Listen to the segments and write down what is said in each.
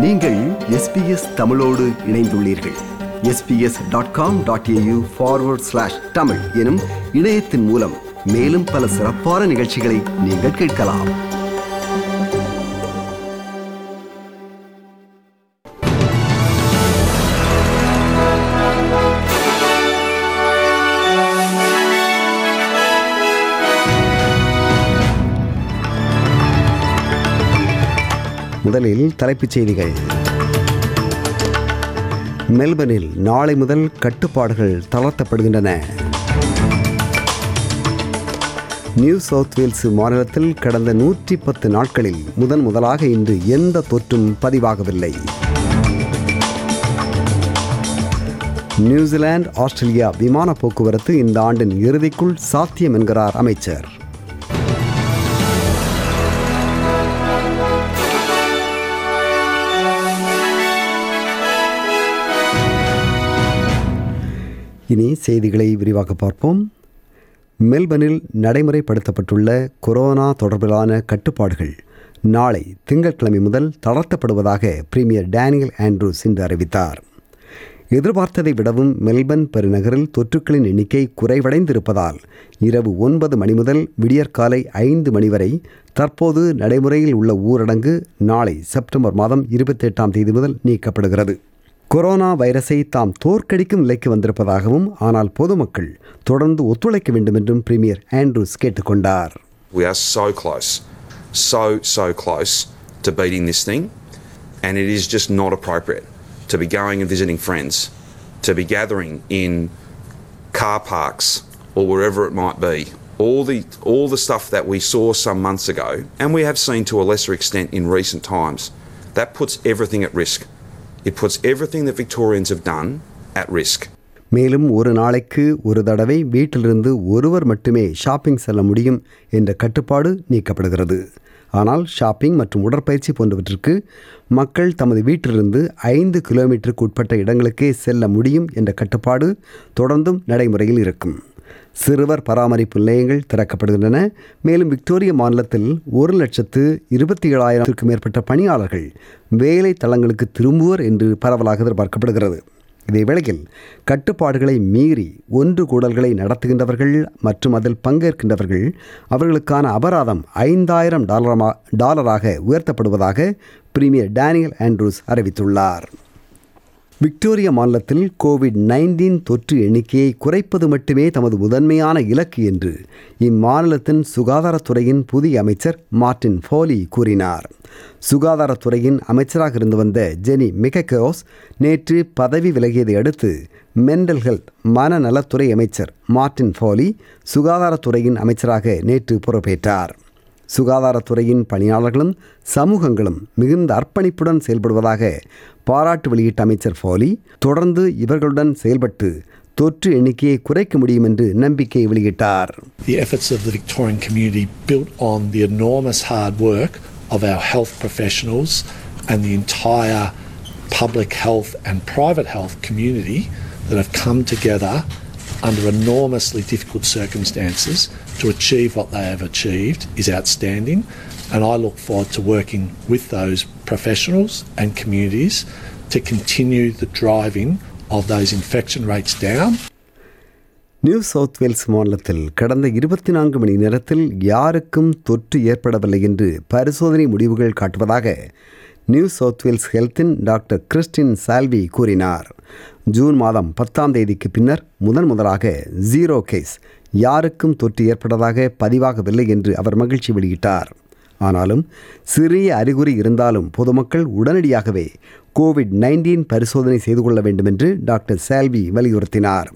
நீங்கள் எஸ்பிஎஸ் தமிழோடு இணைந்துள்ளீர்கள். SBS dot com dot AU forward slash Tamil எனும் இணையத்தின் மூலம் மேலும் பல சிறப்பான நிகழ்ச்சிகளை நீங்கள் கேட்கலாம். முதலில் தலைப்புச் செய்திகள். மெல்பர்னில் நாளை முதல் கட்டுப்பாடுகள் தளர்த்தப்படுகின்றன. நியூ சவுத் வேல்ஸ் மாநிலத்தில் கடந்த நூற்றி பத்து நாட்களில் முதன் முதலாக இன்று எந்த தொற்றும் பதிவாகவில்லை. நியூசிலாந்து ஆஸ்திரேலியா விமான போக்குவரத்து இந்த ஆண்டின் இறுதிக்குள் சாத்தியம் என்கிறார் அமைச்சர். இனி செய்திகளை விரிவாக பார்ப்போம். மெல்பர்னில் நடைமுறைப்படுத்தப்பட்டுள்ள கொரோனா தொடர்பிலான கட்டுப்பாடுகள் நாளை திங்கட்கிழமை முதல் தளர்த்தப்படுவதாக பிரீமியர் டேனியல் ஆண்ட்ரூஸ் இன்று அறிவித்தார். எதிர்பார்த்ததை விடவும் மெல்பர்ன் பெருநகரில் தொற்றுக்களின் எண்ணிக்கை குறைவடைந்திருப்பதால் இரவு ஒன்பது மணி முதல் விடியற்காலை ஐந்து மணி வரை தற்போது நடைமுறையில் உள்ள ஊரடங்கு நாளை செப்டம்பர் மாதம் இருபத்தெட்டாம் தேதி முதல் நீக்கப்படுகிறது. கொரோனா வைரஸை தாம் தோற்கடிக்கும் நிலைக்கு வந்திருப்பதாகவும் ஆனால் பொதுமக்கள் தொடர்ந்து ஒத்துழைக்க வேண்டும் என்றும் பிரீமியர் ஆண்ட்ரூஸ் கேட்டுக்கொண்டார் We are so close, so, so close to beating this thing, and it is just not appropriate to be going and visiting friends, to be gathering in car parks or wherever it might be. All the, all the stuff that we saw some months ago, and we have seen to a lesser extent in recent times, that puts everything at risk. It puts everything that Victorians have done at risk. மேலும் ஒரு நாளைக்கு ஒரு தடவை வீட்டிலிருந்து ஒருவர் மட்டுமே shopping செல்ல முடியும் என்ற கட்டுப்பாடு நீக்கப்படுகிறது ஆனால் ஷாப்பிங் மற்றும் உடற்பயிற்சி போன்றவற்றிற்கு மக்கள் தமது வீட்டிலிருந்து ஐந்து கிலோமீட்டருக்கு உட்பட்ட இடங்களுக்கே செல்ல முடியும் என்ற கட்டுப்பாடு தொடர்ந்தும் நடைமுறையில் இருக்கும் சிறுவர் பராமரிப்பு நிலையங்கள் திறக்கப்படுகின்றன. மேலும் விக்டோரிய மாநிலத்தில் ஒரு லட்சத்து இருபத்தி ஏழாயிரத்திற்கும் மேற்பட்ட பணியாளர்கள் வேலை தளங்களுக்கு திரும்புவர் என்று பரவலாக எதிர்பார்க்கப்படுகிறது. இதே வேளையில் கட்டுப்பாடுகளை மீறி ஒன்று கூடல்களை நடத்துகின்றவர்கள் மற்றும் அதில் பங்கேற்கின்றவர்கள் அவர்களுக்கான அபராதம் ஐந்தாயிரம் டாலரமா டாலராக உயர்த்தப்படுவதாக பிரீமியர் டேனியல் ஆண்ட்ரூஸ் அறிவித்துள்ளார். விக்டோரியா மாநிலத்தில் கோவிட் நைன்டீன் தொற்று எண்ணிக்கையை குறைப்பது மட்டுமே தமது முதன்மையான இலக்கு என்று இம்மாநிலத்தின் சுகாதாரத்துறையின் புதிய அமைச்சர் மார்டின் ஃபோலி கூறினார். சுகாதாரத்துறையின் அமைச்சராக இருந்து வந்த ஜெனி மிகக்கோஸ் நேற்று பதவி விலகியதை அடுத்து மென்டல் ஹெல்த் மனநலத்துறை அமைச்சர் மார்டின் ஃபோலி சுகாதாரத்துறையின் அமைச்சராக நேற்று பொறுப்பேற்றார். சுகாதாரத்துறையின் பணியாளர்களும் சமூகங்களும் மிகுந்த அர்ப்பணிப்புடன் செயல்படுவதாக பாராட்டு வெளியிட்ட அமைச்சர் ஃபோலி தொடர்ந்து இவர்களுடன் செயல்பட்டு தொற்று எண்ணிக்கையை குறைக்க முடியும் என்று நம்பிக்கை வெளியிட்டார் The efforts of the Victorian community built on the enormous hard work of our health professionals and the entire public health and private health community that have come together under enormously difficult circumstances to achieve what they have achieved is outstanding. And I look forward to working with those professionals and communities to continue the driving of those infection rates down New South Wales மாநிலத்தில் கடந்த இருபத்தி நான்கு மணி நேரத்தில் யாருக்கும் தொற்று ஏற்படவில்லை என்று பரிசோதனை முடிவுகள் காட்டுவதாக நியூ சவுத்வேல்ஸ் ஹெல்த்தின் டாக்டர் கிறிஸ்டின் சால்வி கூறினார். ஜூன் மாதம் பத்தாம் தேதிக்கு பின்னர் முதன் முதலாக ஜீரோ கேஸ் யாருக்கும் தொற்று ஏற்பட்டதாக பதிவாகவில்லை என்று அவர் மகிழ்ச்சி வெளியிட்டார். ஆனாலும் சிறிய அறிகுறி இருந்தாலும் பொதுமக்கள் உடனடியாகவே கோவிட் நைன்டீன் பரிசோதனை செய்து கொள்ள வேண்டும் என்று டாக்டர் சால்வி வலியுறுத்தினார்.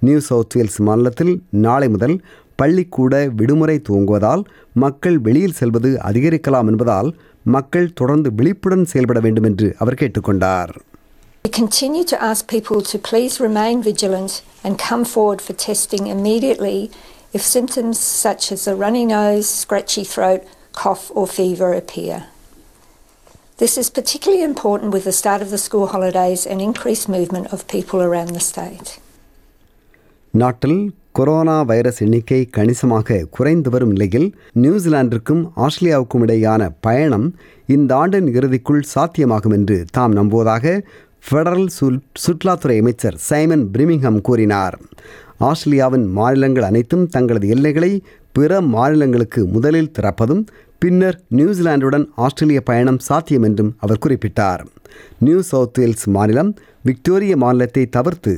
நியூ சவுத் வேல்ஸ் மாநிலத்தில் நாளை முதல் பள்ளிக்கூட விடுமுறை துவங்குவதால் மக்கள் வெளியில் செல்வது அதிகரிக்கலாம் என்பதால் மக்கள் தொடர்ந்து விழிப்புடன் செயல்பட வேண்டும் என்று அவர் கேட்டுக்கொண்டார் We continue to ask people to please remain vigilant and come forward for testing immediately if symptoms such as a runny nose, scratchy throat, cough, or fever appear. This is particularly important with the start of the school holidays and increased movement of people around the state. நாட்டில் Corona virus எண்ணிக்கை கணிசமாக குறைந்து வரும் நிலையில் நியூசிலாந்திற்கும் ஆஸ்திரேலியாவுக்கும் இடையான பயணம் இந்த ஆண்டின் இறுதிக்குள் சாத்தியமாகும் என்று தாம் நம்புவதாக ஃபெடரல் சுல் சுற்றுலாத்துறை அமைச்சர் சைமன் பிரிமிங்ஹம் கூறினார். ஆஸ்திரேலியாவின் மாநிலங்கள் அனைத்தும் தங்களது எல்லைகளை பிற மாநிலங்களுக்கு முதலில் திறப்பதும் பின்னர் நியூசிலாந்துடன் ஆஸ்திரேலிய பயணம் சாத்தியம் என்றும் அவர் குறிப்பிட்டார். நியூ சவுத் வேல்ஸ் மாநிலம் விக்டோரிய மாநிலத்தை தவிர்த்து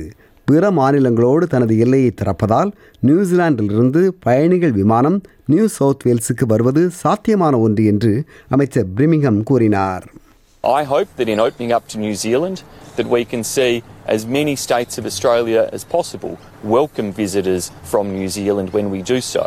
பிற மாநிலங்களோடு தனது எல்லையை திறப்பதால் நியூசிலாந்திலிருந்து பயணிகள் விமானம் நியூ சவுத் வேல்ஸுக்கு வருவது சாத்தியமான ஒன்று என்று அமைச்சர் பிரிமிங்ஹம் கூறினார் I hope that in opening up to New Zealand that we can see as many states of Australia as possible welcome visitors from New Zealand when we do so.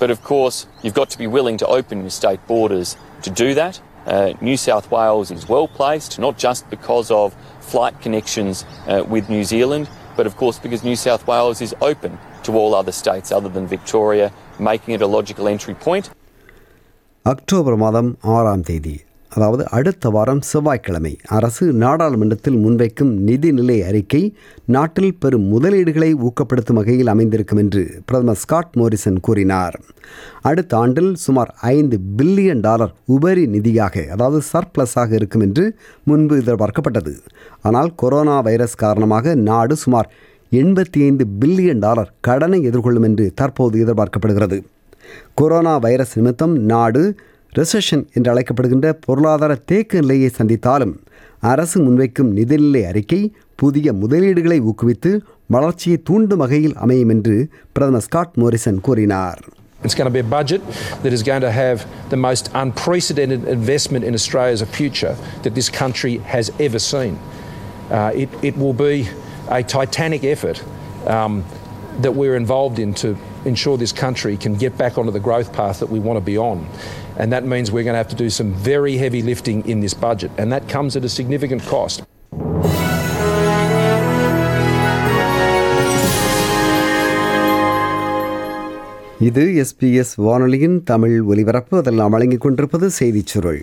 But of course, you've got to be willing to open your state borders to do that. Uh, New South Wales is well placed, not just because of flight connections uh, with New Zealand, but of course because New South Wales is open to all other states other than Victoria, making it a logical entry point. October மாதம் ஆறாம் தேதி அதாவது அடுத்த வாரம் செவ்வாய்க்கிழமை அரசு நாடாளுமன்றத்தில் முன்வைக்கும் நிதிநிலை அறிக்கை நாட்டில் பெரும் முதலீடுகளை ஊக்கப்படுத்தும் வகையில் அமைந்திருக்கும் என்று பிரதமர் ஸ்காட் மோரிசன் கூறினார். அடுத்த ஆண்டில் சுமார் ஐந்து பில்லியன் டாலர் உபரி நிதியாக அதாவது சர்ப்ளஸாக இருக்கும் என்று முன்பு எதிர்பார்க்கப்பட்டது. ஆனால் கொரோனா வைரஸ் காரணமாக நாடு சுமார் எண்பத்தி ஐந்து பில்லியன் டாலர் கடனை எதிர்கொள்ளும் என்று தற்போது எதிர்பார்க்கப்படுகிறது. கொரோனா வைரஸ் நிமித்தம் நாடு ரிசெஷன் என்று அழைக்கப்படுகின்ற பொருளாதார தேக்க நிலையை சந்தித்தாலும் அரசு முன்வைக்கும் நிதிநிலை அறிக்கை புதிய முதலீடுகளை ஊக்குவித்து வளர்ச்சியை தூண்டும் வகையில் அமையும் என்று பிரதமர் ஸ்காட் மோரிசன் கூறினார் It's going to be a budget that is going to have the most unprecedented investment in Australia's future that this country has ever seen. Uh, it, it will be a titanic effort um, that we're involved in to ensure this country can get back onto the growth path that we want to be on. And that means we're going to have to do some very heavy lifting in this budget, and that comes at a significant cost. இது SBS வானொலியின் தமிழ் ஒலிபரப்பு அதெல்லாம் வழங்கிக் கொண்டிருப்பது செய்திச் சுருள்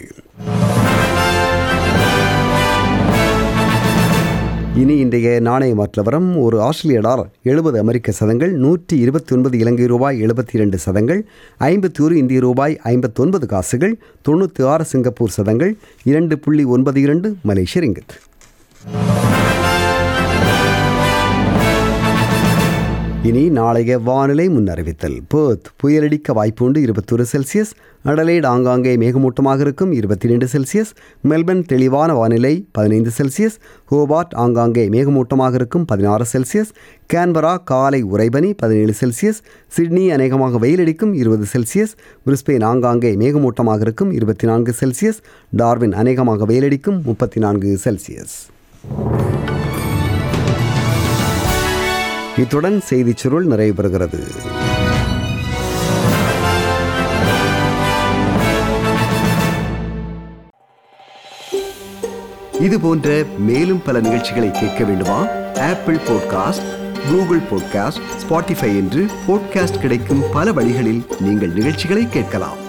இனி இன்றைய நாணய மாற்றவரம் ஒரு ஆஸ்திரேலிய டாலர் எழுபது அமெரிக்க சதங்கள் நூற்றி இருபத்தி ஒன்பது இலங்கை ரூபாய் எழுபத்தி இரண்டு சதங்கள் ஐம்பத்தி ஒரு இந்திய ரூபாய் ஐம்பத்தொன்பது காசுகள் தொண்ணூற்றி ஆறு சிங்கப்பூர் சதங்கள் இரண்டு புள்ளி ஒன்பது இரண்டு மலேசிய இனி நாளைய வானிலை முன்னறிவித்தல். பேர்த் புயலடிக்க வாய்ப்புண்டு இருபத்தொரு செல்சியஸ். அடலைட் ஆங்காங்கே மேகமூட்டமாக இருக்கும் இருபத்தி ரெண்டு செல்சியஸ். மெல்பர்ன் தெளிவான வானிலை பதினைந்து செல்சியஸ். ஹோபார்ட் ஆங்காங்கே மேகமூட்டமாக இருக்கும் பதினாறு செல்சியஸ். கேன்பரா காலை உறைபனி பதினேழு செல்சியஸ். சிட்னி அநேகமாக வெயிலடிக்கும் இருபது செல்சியஸ். பிரிஸ்பெயின் ஆங்காங்கே மேகமூட்டமாக இருக்கும் இருபத்தி நான்கு செல்சியஸ். டார்வின் அநேகமாக வெயிலடிக்கும் முப்பத்தி நான்கு செல்சியஸ். இத்துடன் செய்திச் சுருள் நிறைவு பெறுகிறது இது போன்ற மேலும் பல நிகழ்ச்சிகளை கேட்க வேண்டுமா? Apple podcast Google podcast Spotify என்று பாட்காஸ்ட் கிடைக்கும் பல வழிகளில் நீங்கள் நிகழ்ச்சிகளை கேட்கலாம்.